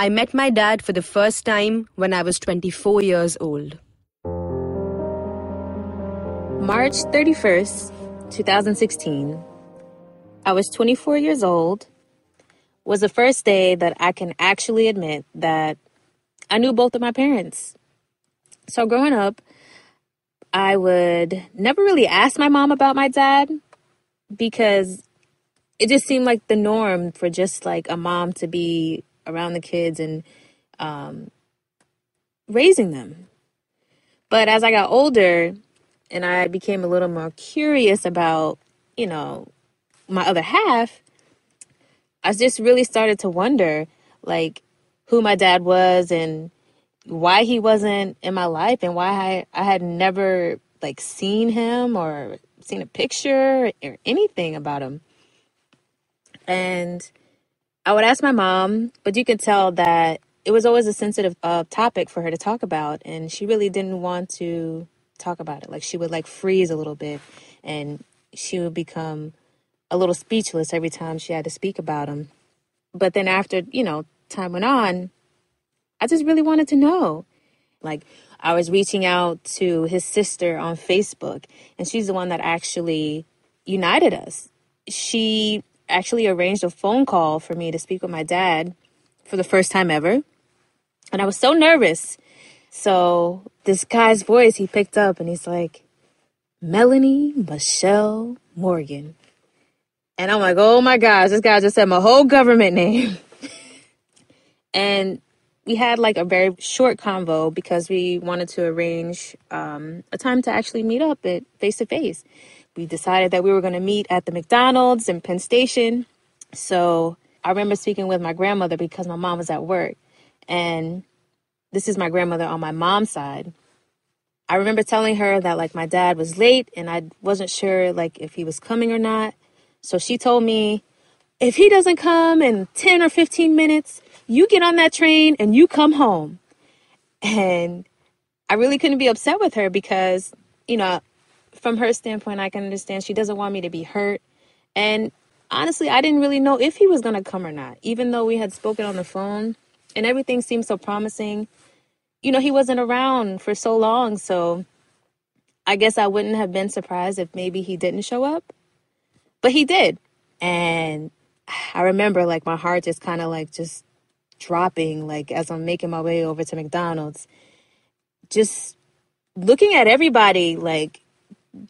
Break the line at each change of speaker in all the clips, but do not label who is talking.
I Met My Dad for the First Time When I Was 24 Years Old.
March 31st, 2016. I was 24 years old. Was the first day that I can actually admit that I knew both of my parents. So growing up, I would never really ask my mom about my dad because it just seemed like the norm for just like a mom to be around the kids and um, raising them. But as I got older and I became a little more curious about, you know, my other half, I just really started to wonder like who my dad was and why he wasn't in my life and why I, I had never like seen him or seen a picture or anything about him. And I would ask my mom, but you could tell that it was always a sensitive uh, topic for her to talk about, and she really didn't want to talk about it. Like she would like freeze a little bit, and she would become a little speechless every time she had to speak about him. But then after you know time went on, I just really wanted to know. Like I was reaching out to his sister on Facebook, and she's the one that actually united us. She actually arranged a phone call for me to speak with my dad for the first time ever. And I was so nervous. So this guy's voice he picked up and he's like, Melanie Michelle Morgan. And I'm like, oh my gosh, this guy just said my whole government name. and we had like a very short convo because we wanted to arrange um, a time to actually meet up at face to face we decided that we were going to meet at the McDonald's in Penn Station. So I remember speaking with my grandmother because my mom was at work. And this is my grandmother on my mom's side. I remember telling her that like my dad was late and I wasn't sure like if he was coming or not. So she told me, if he doesn't come in 10 or 15 minutes, you get on that train and you come home. And I really couldn't be upset with her because, you know, from her standpoint, I can understand she doesn't want me to be hurt. And honestly, I didn't really know if he was going to come or not, even though we had spoken on the phone and everything seemed so promising. You know, he wasn't around for so long. So I guess I wouldn't have been surprised if maybe he didn't show up. But he did. And I remember like my heart just kind of like just dropping, like as I'm making my way over to McDonald's, just looking at everybody like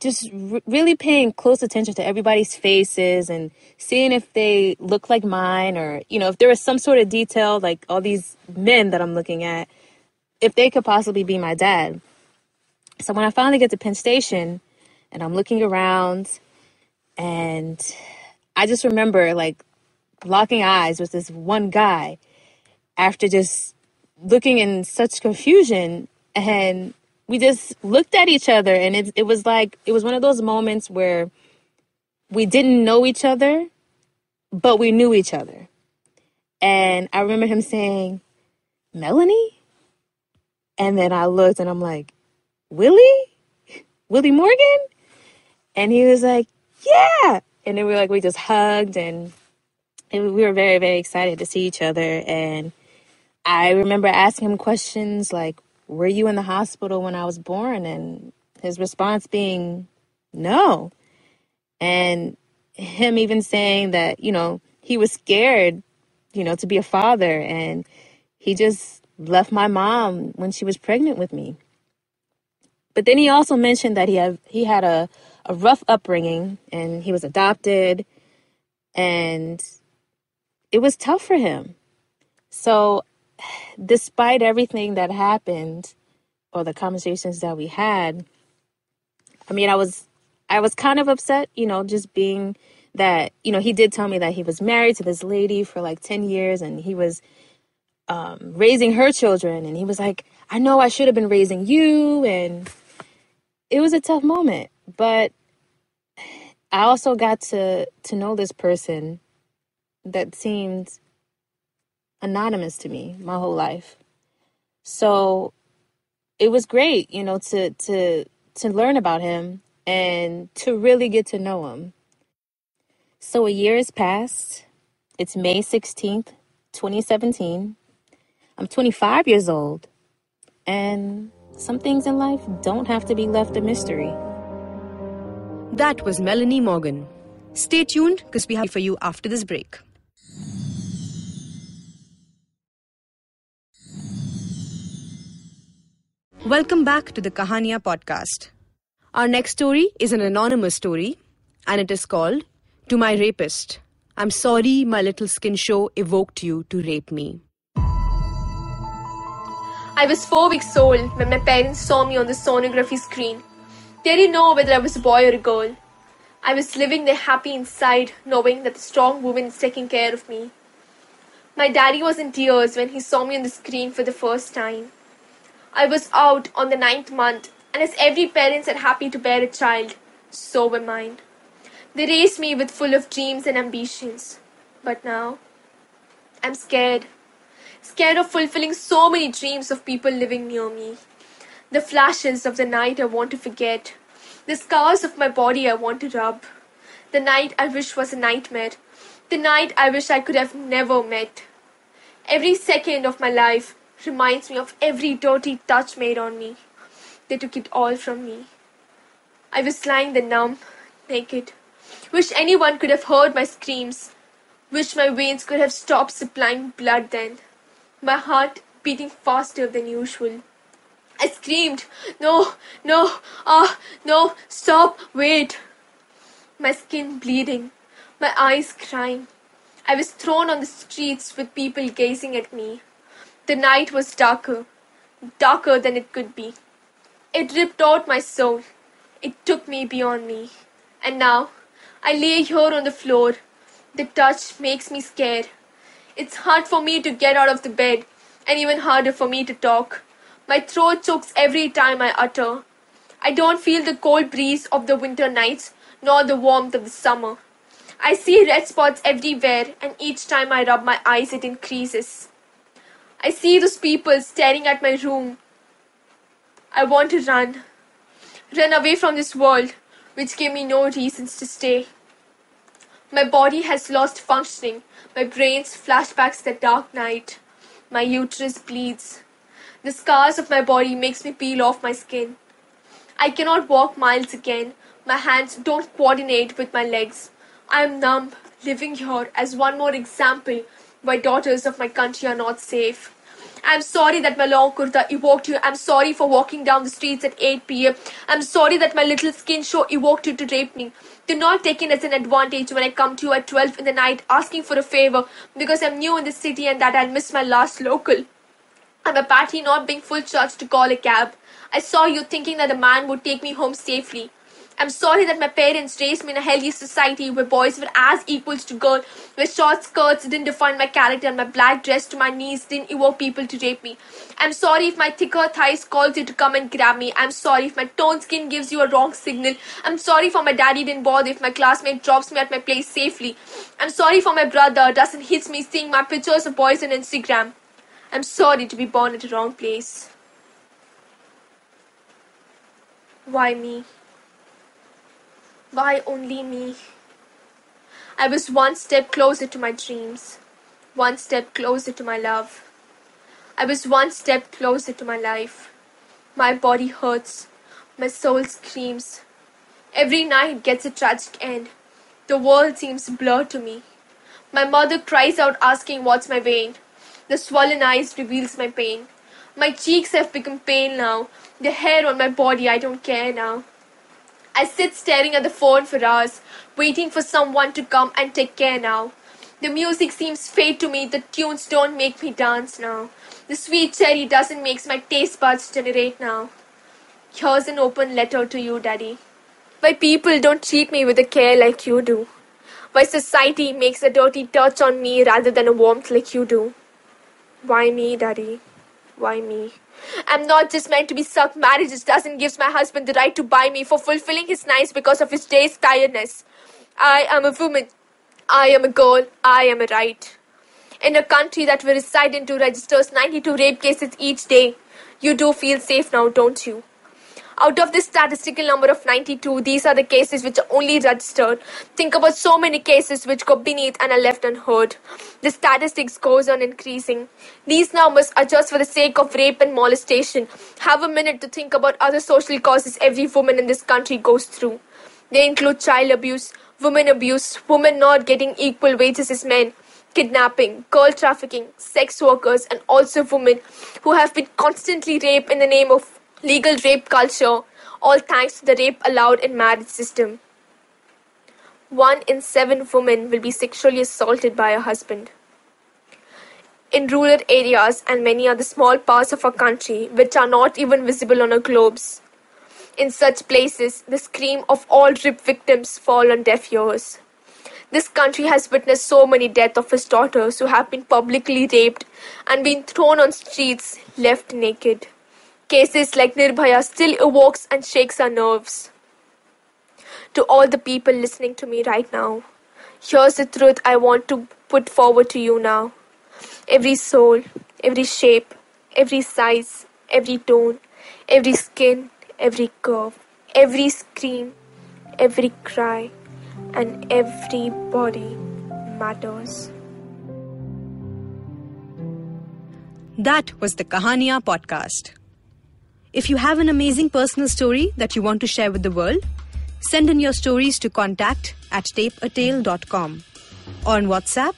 just r- really paying close attention to everybody's faces and seeing if they look like mine or you know if there was some sort of detail like all these men that i'm looking at if they could possibly be my dad. So when i finally get to penn station and i'm looking around and i just remember like locking eyes with this one guy after just looking in such confusion. And we just looked at each other and it, it was like it was one of those moments where we didn't know each other but we knew each other. And i remember him saying melanie? And then i looked and i'm like willie? Willie morgan? And he was like yeah. And then we were like we just hugged and, and we were very very excited to see each other and i remember asking him questions like were you in the hospital when I was born? And his response being, no. And him even saying that, you know, he was scared, you know, to be a father. And he just left my mom when she was pregnant with me. But then he also mentioned that he had he had a, a rough upbringing and he was adopted and it was tough for him. So despite everything that happened or the conversations that we had, I mean, I was I was kind of upset, you know, just being that, you know, he did tell me that he was married to this lady for like 10 years and he was um, raising her children. And he was like, I know I should have been raising you. And it was a tough moment. But I also got to, to know this person that seemed anonymous to me my whole life. So it was great, you know, to to to learn about him and to really get to know him. So a year has passed. It's May 16th, 2017. I'm 25 years old. And some things in life don't have to be left a mystery.
That was Melanie Morgan. Stay tuned because we have for you after this break. Welcome back to the Kahania podcast. Our next story is an anonymous story, and it is called To My Rapist. I'm sorry my little skin show evoked you to rape me.
I was four weeks old when my parents saw me on the sonography screen. They didn't know whether I was a boy or a girl. I was living there happy inside, knowing that the strong woman is taking care of me. My daddy was in tears when he saw me on the screen for the first time. I was out on the ninth month, and as every parent is happy to bear a child, so were mine. They raised me with full of dreams and ambitions. But now, I'm scared. Scared of fulfilling so many dreams of people living near me. The flashes of the night I want to forget. The scars of my body I want to rub. The night I wish was a nightmare. The night I wish I could have never met. Every second of my life reminds me of every dirty touch made on me. They took it all from me. I was lying there numb, naked. Wish anyone could have heard my screams. Wish my veins could have stopped supplying blood then. My heart beating faster than usual. I screamed, No, no, ah, no, stop, wait. My skin bleeding, my eyes crying. I was thrown on the streets with people gazing at me. The night was darker, darker than it could be. It ripped out my soul. It took me beyond me. And now I lay here on the floor. The touch makes me scared. It's hard for me to get out of the bed, and even harder for me to talk. My throat chokes every time I utter. I don't feel the cold breeze of the winter nights, nor the warmth of the summer. I see red spots everywhere, and each time I rub my eyes, it increases. I see those people staring at my room. I want to run. Run away from this world, which gave me no reasons to stay. My body has lost functioning. My brain's flashbacks the dark night. My uterus bleeds. The scars of my body makes me peel off my skin. I cannot walk miles again. My hands don't coordinate with my legs. I am numb, living here as one more example why daughters of my country are not safe. I'm sorry that my long kurta evoked you. I'm sorry for walking down the streets at 8 pm. I'm sorry that my little skin show evoked you to rape me. Do not take it as an advantage when I come to you at 12 in the night asking for a favor because I'm new in the city and that I'll miss my last local. I'm apparently not being full charged to call a cab. I saw you thinking that a man would take me home safely. I'm sorry that my parents raised me in a healthy society where boys were as equals to girls, where short skirts didn't define my character and my black dress to my knees didn't evoke people to rape me. I'm sorry if my thicker thighs calls you to come and grab me. I'm sorry if my toned skin gives you a wrong signal. I'm sorry for my daddy didn't bother if my classmate drops me at my place safely. I'm sorry for my brother doesn't hit me seeing my pictures of boys on Instagram. I'm sorry to be born at the wrong place. Why me? Why only me? I was one step closer to my dreams, one step closer to my love. I was one step closer to my life. My body hurts, my soul screams. Every night gets a tragic end. The world seems blurred to me. My mother cries out asking what's my vein. The swollen eyes reveals my pain. My cheeks have become pale now. The hair on my body I don't care now. I sit staring at the phone for hours, waiting for someone to come and take care now. The music seems fade to me, the tunes don't make me dance now. The sweet cherry doesn't make my taste buds generate now. Here's an open letter to you, Daddy. Why people don't treat me with a care like you do. Why society makes a dirty touch on me rather than a warmth like you do. Why me, Daddy? Why me? I'm not just meant to be sucked. Marriage just doesn't give my husband the right to buy me for fulfilling his needs because of his day's tiredness. I am a woman. I am a girl. I am a right. In a country that we reside into registers 92 rape cases each day, you do feel safe now, don't you? Out of this statistical number of 92, these are the cases which are only registered. Think about so many cases which go beneath and are left unheard. The statistics goes on increasing. These numbers are just for the sake of rape and molestation. Have a minute to think about other social causes every woman in this country goes through. They include child abuse, women abuse, women not getting equal wages as men, kidnapping, girl trafficking, sex workers, and also women who have been constantly raped in the name of legal rape culture, all thanks to the rape allowed in marriage system. One in seven women will be sexually assaulted by a husband. In rural areas and many other small parts of our country, which are not even visible on our globes, in such places, the scream of all rape victims fall on deaf ears. This country has witnessed so many deaths of its daughters who have been publicly raped and been thrown on streets, left naked. Cases like Nirbhaya still evokes and shakes our nerves. To all the people listening to me right now, here's the truth I want to put forward to you now. Every soul, every shape, every size, every tone, every skin, every curve, every scream, every cry, and every body matters.
That was the Kahania podcast. If you have an amazing personal story that you want to share with the world, send in your stories to contact at tapeatale.com or on WhatsApp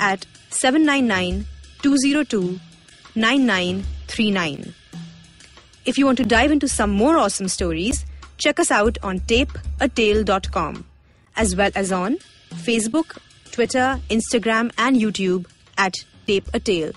at 799 202 9939. If you want to dive into some more awesome stories, check us out on tapeatale.com as well as on Facebook, Twitter, Instagram, and YouTube at Tape a Tale.